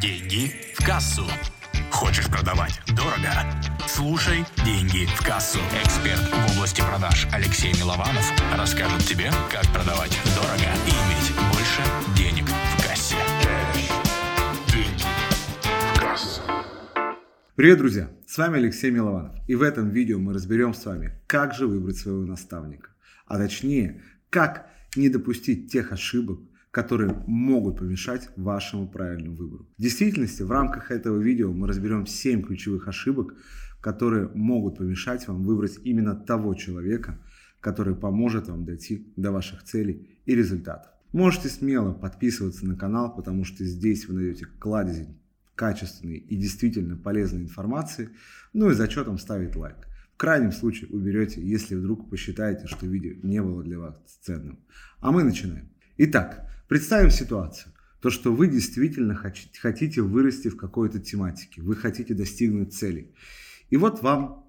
Деньги в кассу. Хочешь продавать дорого? Слушай «Деньги в кассу». Эксперт в области продаж Алексей Милованов расскажет тебе, как продавать дорого и иметь больше денег в кассе. Деньги в кассу. Привет, друзья! С вами Алексей Милованов. И в этом видео мы разберем с вами, как же выбрать своего наставника. А точнее, как не допустить тех ошибок, которые могут помешать вашему правильному выбору. В действительности, в рамках этого видео мы разберем 7 ключевых ошибок, которые могут помешать вам выбрать именно того человека, который поможет вам дойти до ваших целей и результатов. Можете смело подписываться на канал, потому что здесь вы найдете кладезь качественной и действительно полезной информации, ну и зачетом ставить лайк. В крайнем случае уберете, если вдруг посчитаете, что видео не было для вас ценным. А мы начинаем. Итак, Представим ситуацию. То, что вы действительно хотите вырасти в какой-то тематике, вы хотите достигнуть цели. И вот вам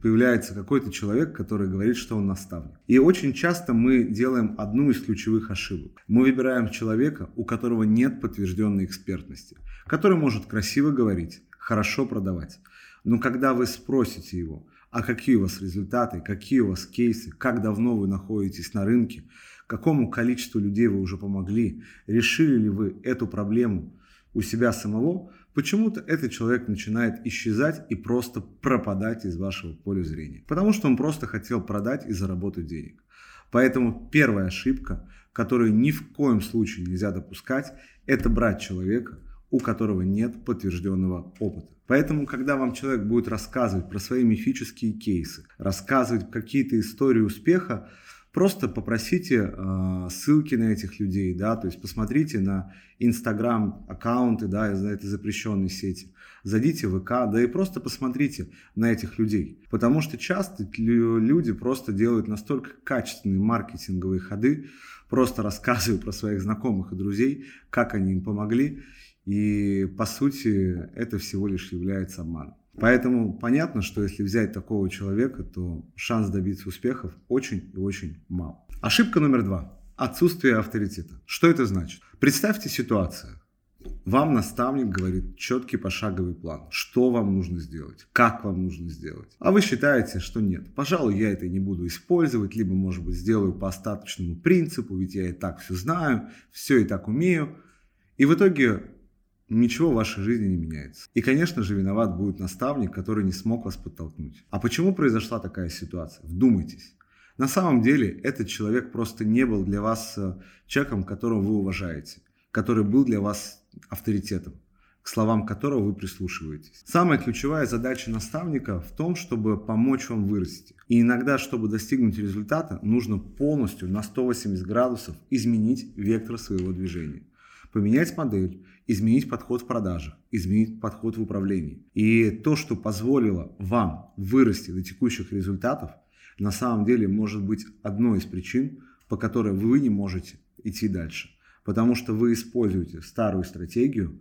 появляется какой-то человек, который говорит, что он наставник. И очень часто мы делаем одну из ключевых ошибок. Мы выбираем человека, у которого нет подтвержденной экспертности, который может красиво говорить, хорошо продавать. Но когда вы спросите его, а какие у вас результаты, какие у вас кейсы, как давно вы находитесь на рынке, какому количеству людей вы уже помогли, решили ли вы эту проблему у себя самого, почему-то этот человек начинает исчезать и просто пропадать из вашего поля зрения. Потому что он просто хотел продать и заработать денег. Поэтому первая ошибка, которую ни в коем случае нельзя допускать, это брать человека, у которого нет подтвержденного опыта. Поэтому, когда вам человек будет рассказывать про свои мифические кейсы, рассказывать какие-то истории успеха, просто попросите э, ссылки на этих людей, да, то есть посмотрите на Инстаграм аккаунты, да, из этой запрещенной сети, зайдите в ВК, да и просто посмотрите на этих людей, потому что часто люди просто делают настолько качественные маркетинговые ходы, просто рассказывая про своих знакомых и друзей, как они им помогли, и по сути это всего лишь является обманом. Поэтому понятно, что если взять такого человека, то шанс добиться успехов очень и очень мал. Ошибка номер два. Отсутствие авторитета. Что это значит? Представьте ситуацию. Вам наставник говорит четкий пошаговый план, что вам нужно сделать, как вам нужно сделать. А вы считаете, что нет, пожалуй, я это не буду использовать, либо, может быть, сделаю по остаточному принципу, ведь я и так все знаю, все и так умею. И в итоге ничего в вашей жизни не меняется. И, конечно же, виноват будет наставник, который не смог вас подтолкнуть. А почему произошла такая ситуация? Вдумайтесь. На самом деле этот человек просто не был для вас э, человеком, которого вы уважаете, который был для вас авторитетом, к словам которого вы прислушиваетесь. Самая ключевая задача наставника в том, чтобы помочь вам вырасти. И иногда, чтобы достигнуть результата, нужно полностью на 180 градусов изменить вектор своего движения поменять модель, изменить подход в продажах, изменить подход в управлении. И то, что позволило вам вырасти до текущих результатов, на самом деле может быть одной из причин, по которой вы не можете идти дальше. Потому что вы используете старую стратегию,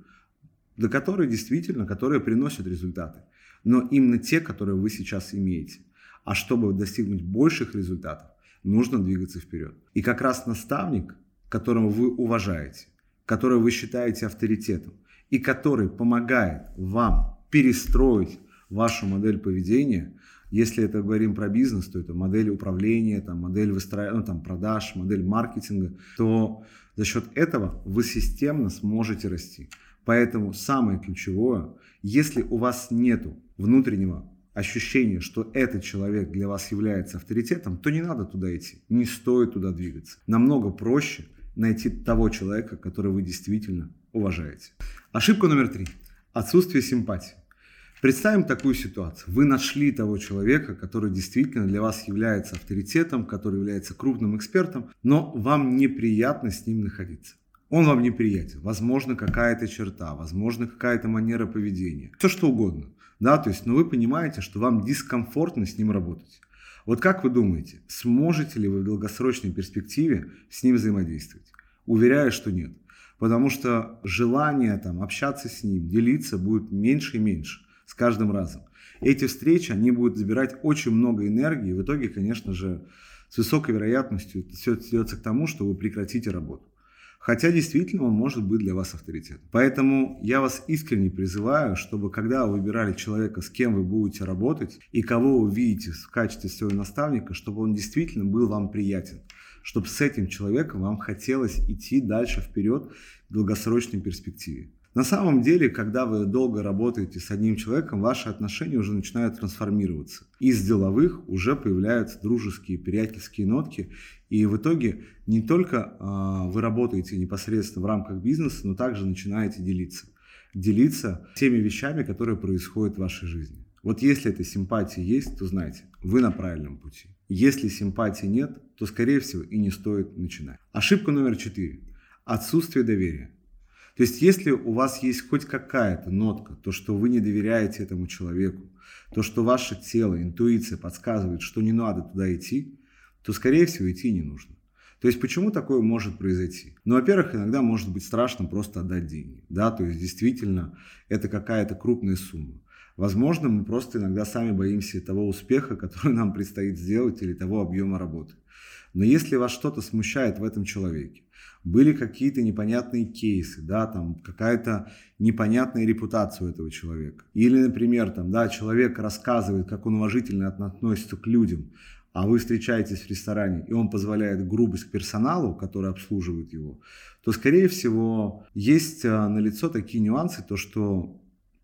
до которой действительно, которая приносит результаты. Но именно те, которые вы сейчас имеете. А чтобы достигнуть больших результатов, нужно двигаться вперед. И как раз наставник, которого вы уважаете, который вы считаете авторитетом и который помогает вам перестроить вашу модель поведения, если это говорим про бизнес, то это модель управления, там, модель выстроения, ну, там, продаж, модель маркетинга, то за счет этого вы системно сможете расти. Поэтому самое ключевое, если у вас нет внутреннего ощущения, что этот человек для вас является авторитетом, то не надо туда идти, не стоит туда двигаться. Намного проще – найти того человека, которого вы действительно уважаете. Ошибка номер три. Отсутствие симпатии. Представим такую ситуацию. Вы нашли того человека, который действительно для вас является авторитетом, который является крупным экспертом, но вам неприятно с ним находиться. Он вам неприятен. Возможно, какая-то черта, возможно, какая-то манера поведения. Все что угодно. Да, то есть, но вы понимаете, что вам дискомфортно с ним работать. Вот как вы думаете, сможете ли вы в долгосрочной перспективе с ним взаимодействовать? Уверяю, что нет. Потому что желание там, общаться с ним, делиться будет меньше и меньше с каждым разом. Эти встречи, они будут забирать очень много энергии. И в итоге, конечно же, с высокой вероятностью все сведется к тому, что вы прекратите работу. Хотя действительно он может быть для вас авторитетом. Поэтому я вас искренне призываю, чтобы когда вы выбирали человека, с кем вы будете работать и кого вы видите в качестве своего наставника, чтобы он действительно был вам приятен чтобы с этим человеком вам хотелось идти дальше вперед в долгосрочной перспективе. На самом деле, когда вы долго работаете с одним человеком, ваши отношения уже начинают трансформироваться. Из деловых уже появляются дружеские, приятельские нотки. И в итоге не только э, вы работаете непосредственно в рамках бизнеса, но также начинаете делиться. Делиться теми вещами, которые происходят в вашей жизни. Вот если эта симпатия есть, то знайте, вы на правильном пути. Если симпатии нет, то, скорее всего, и не стоит начинать. Ошибка номер четыре. Отсутствие доверия. То есть, если у вас есть хоть какая-то нотка, то, что вы не доверяете этому человеку, то, что ваше тело, интуиция подсказывает, что не надо туда идти, то, скорее всего, идти не нужно. То есть, почему такое может произойти? Ну, во-первых, иногда может быть страшно просто отдать деньги. Да, то есть, действительно, это какая-то крупная сумма. Возможно, мы просто иногда сами боимся того успеха, который нам предстоит сделать, или того объема работы. Но если вас что-то смущает в этом человеке, были какие-то непонятные кейсы, да, там какая-то непонятная репутация у этого человека. Или, например, там, да, человек рассказывает, как он уважительно относится к людям, а вы встречаетесь в ресторане, и он позволяет грубость к персоналу, который обслуживает его, то, скорее всего, есть а, налицо такие нюансы, то, что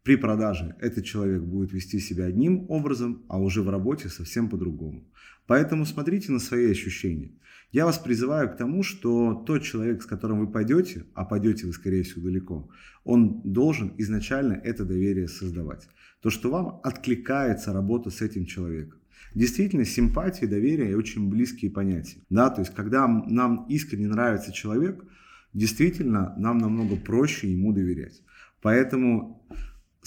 при продаже этот человек будет вести себя одним образом, а уже в работе совсем по-другому. Поэтому смотрите на свои ощущения. Я вас призываю к тому, что тот человек, с которым вы пойдете, а пойдете вы, скорее всего, далеко, он должен изначально это доверие создавать. То, что вам откликается работа с этим человеком. Действительно, симпатия доверие очень близкие понятия. Да, то есть, когда нам искренне нравится человек, действительно, нам намного проще ему доверять. Поэтому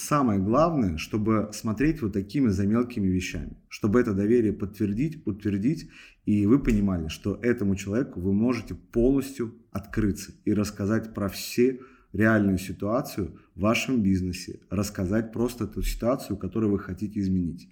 самое главное, чтобы смотреть вот такими за мелкими вещами, чтобы это доверие подтвердить, утвердить, и вы понимали, что этому человеку вы можете полностью открыться и рассказать про все реальную ситуацию в вашем бизнесе, рассказать просто эту ситуацию, которую вы хотите изменить.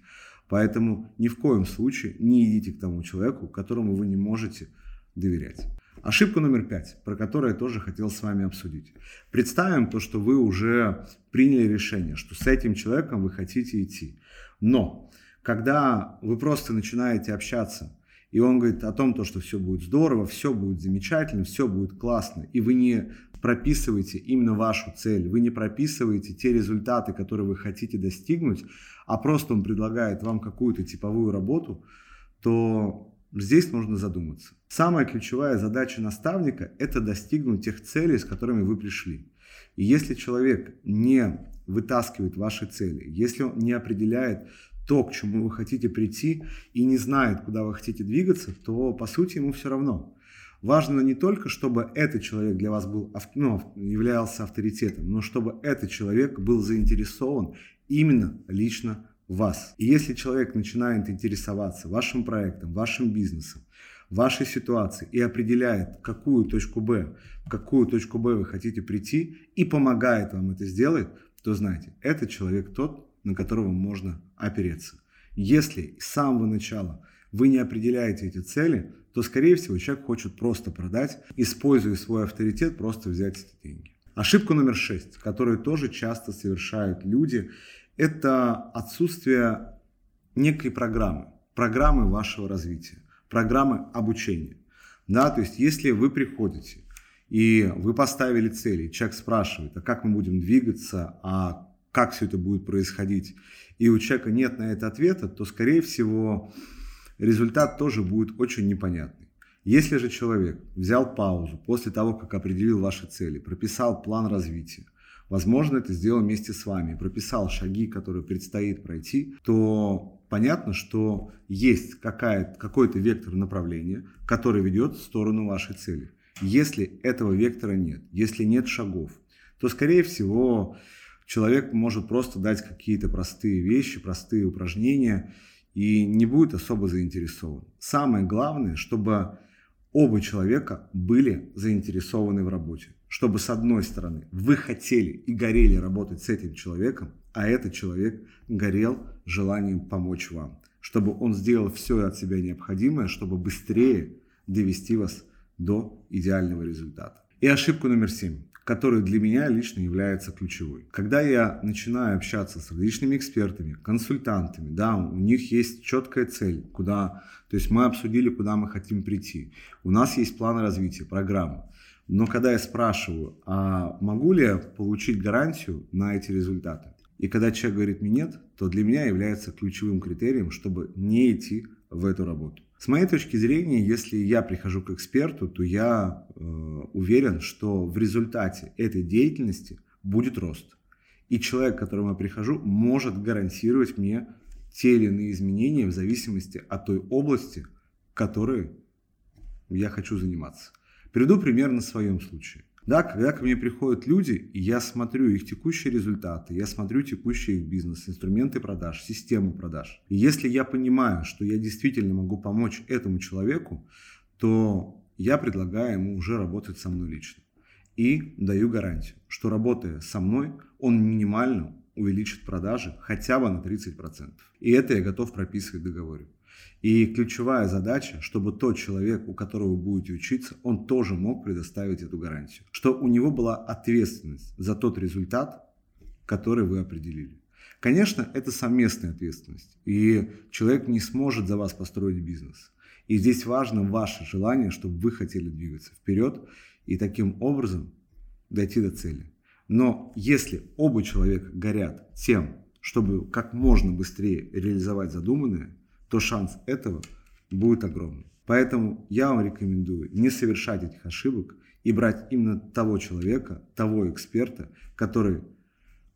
Поэтому ни в коем случае не идите к тому человеку, которому вы не можете доверять. Ошибка номер пять, про которую я тоже хотел с вами обсудить. Представим то, что вы уже приняли решение, что с этим человеком вы хотите идти. Но когда вы просто начинаете общаться, и он говорит о том, то, что все будет здорово, все будет замечательно, все будет классно, и вы не прописываете именно вашу цель, вы не прописываете те результаты, которые вы хотите достигнуть, а просто он предлагает вам какую-то типовую работу, то Здесь нужно задуматься. Самая ключевая задача наставника – это достигнуть тех целей, с которыми вы пришли. И если человек не вытаскивает ваши цели, если он не определяет то, к чему вы хотите прийти и не знает, куда вы хотите двигаться, то по сути ему все равно. Важно не только, чтобы этот человек для вас был, ну, являлся авторитетом, но чтобы этот человек был заинтересован именно лично вас. И если человек начинает интересоваться вашим проектом, вашим бизнесом, вашей ситуацией и определяет, какую точку Б, в какую точку Б вы хотите прийти и помогает вам это сделать, то знайте, этот человек тот, на которого можно опереться. Если с самого начала вы не определяете эти цели, то, скорее всего, человек хочет просто продать, используя свой авторитет, просто взять эти деньги. Ошибка номер шесть, которую тоже часто совершают люди, это отсутствие некой программы, программы вашего развития, программы обучения. Да, то есть если вы приходите и вы поставили цели, человек спрашивает, а как мы будем двигаться, а как все это будет происходить, и у человека нет на это ответа, то, скорее всего, результат тоже будет очень непонятный. Если же человек взял паузу после того, как определил ваши цели, прописал план развития, возможно, это сделал вместе с вами, прописал шаги, которые предстоит пройти, то понятно, что есть какой-то вектор направления, который ведет в сторону вашей цели. Если этого вектора нет, если нет шагов, то, скорее всего, человек может просто дать какие-то простые вещи, простые упражнения и не будет особо заинтересован. Самое главное, чтобы оба человека были заинтересованы в работе чтобы с одной стороны вы хотели и горели работать с этим человеком, а этот человек горел желанием помочь вам, чтобы он сделал все от себя необходимое, чтобы быстрее довести вас до идеального результата. И ошибку номер семь которая для меня лично является ключевой. Когда я начинаю общаться с различными экспертами, консультантами, да, у них есть четкая цель, куда, то есть мы обсудили, куда мы хотим прийти. У нас есть план развития, программа. Но когда я спрашиваю, а могу ли я получить гарантию на эти результаты? И когда человек говорит мне нет, то для меня является ключевым критерием, чтобы не идти в эту работу. С моей точки зрения, если я прихожу к эксперту, то я э, уверен, что в результате этой деятельности будет рост. И человек, к которому я прихожу, может гарантировать мне те или иные изменения в зависимости от той области, которой я хочу заниматься. Приведу пример на своем случае. Да, когда ко мне приходят люди, и я смотрю их текущие результаты, я смотрю текущий их бизнес, инструменты продаж, систему продаж. И если я понимаю, что я действительно могу помочь этому человеку, то я предлагаю ему уже работать со мной лично. И даю гарантию, что работая со мной, он минимально увеличит продажи хотя бы на 30%. И это я готов прописывать в договоре. И ключевая задача, чтобы тот человек, у которого вы будете учиться, он тоже мог предоставить эту гарантию. Что у него была ответственность за тот результат, который вы определили. Конечно, это совместная ответственность. И человек не сможет за вас построить бизнес. И здесь важно ваше желание, чтобы вы хотели двигаться вперед и таким образом дойти до цели. Но если оба человека горят тем, чтобы как можно быстрее реализовать задуманное, то шанс этого будет огромный. Поэтому я вам рекомендую не совершать этих ошибок и брать именно того человека, того эксперта, который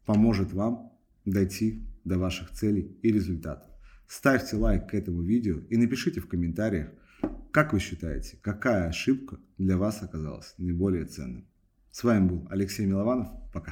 поможет вам дойти до ваших целей и результатов. Ставьте лайк к этому видео и напишите в комментариях, как вы считаете, какая ошибка для вас оказалась наиболее ценной. С вами был Алексей Милованов. Пока.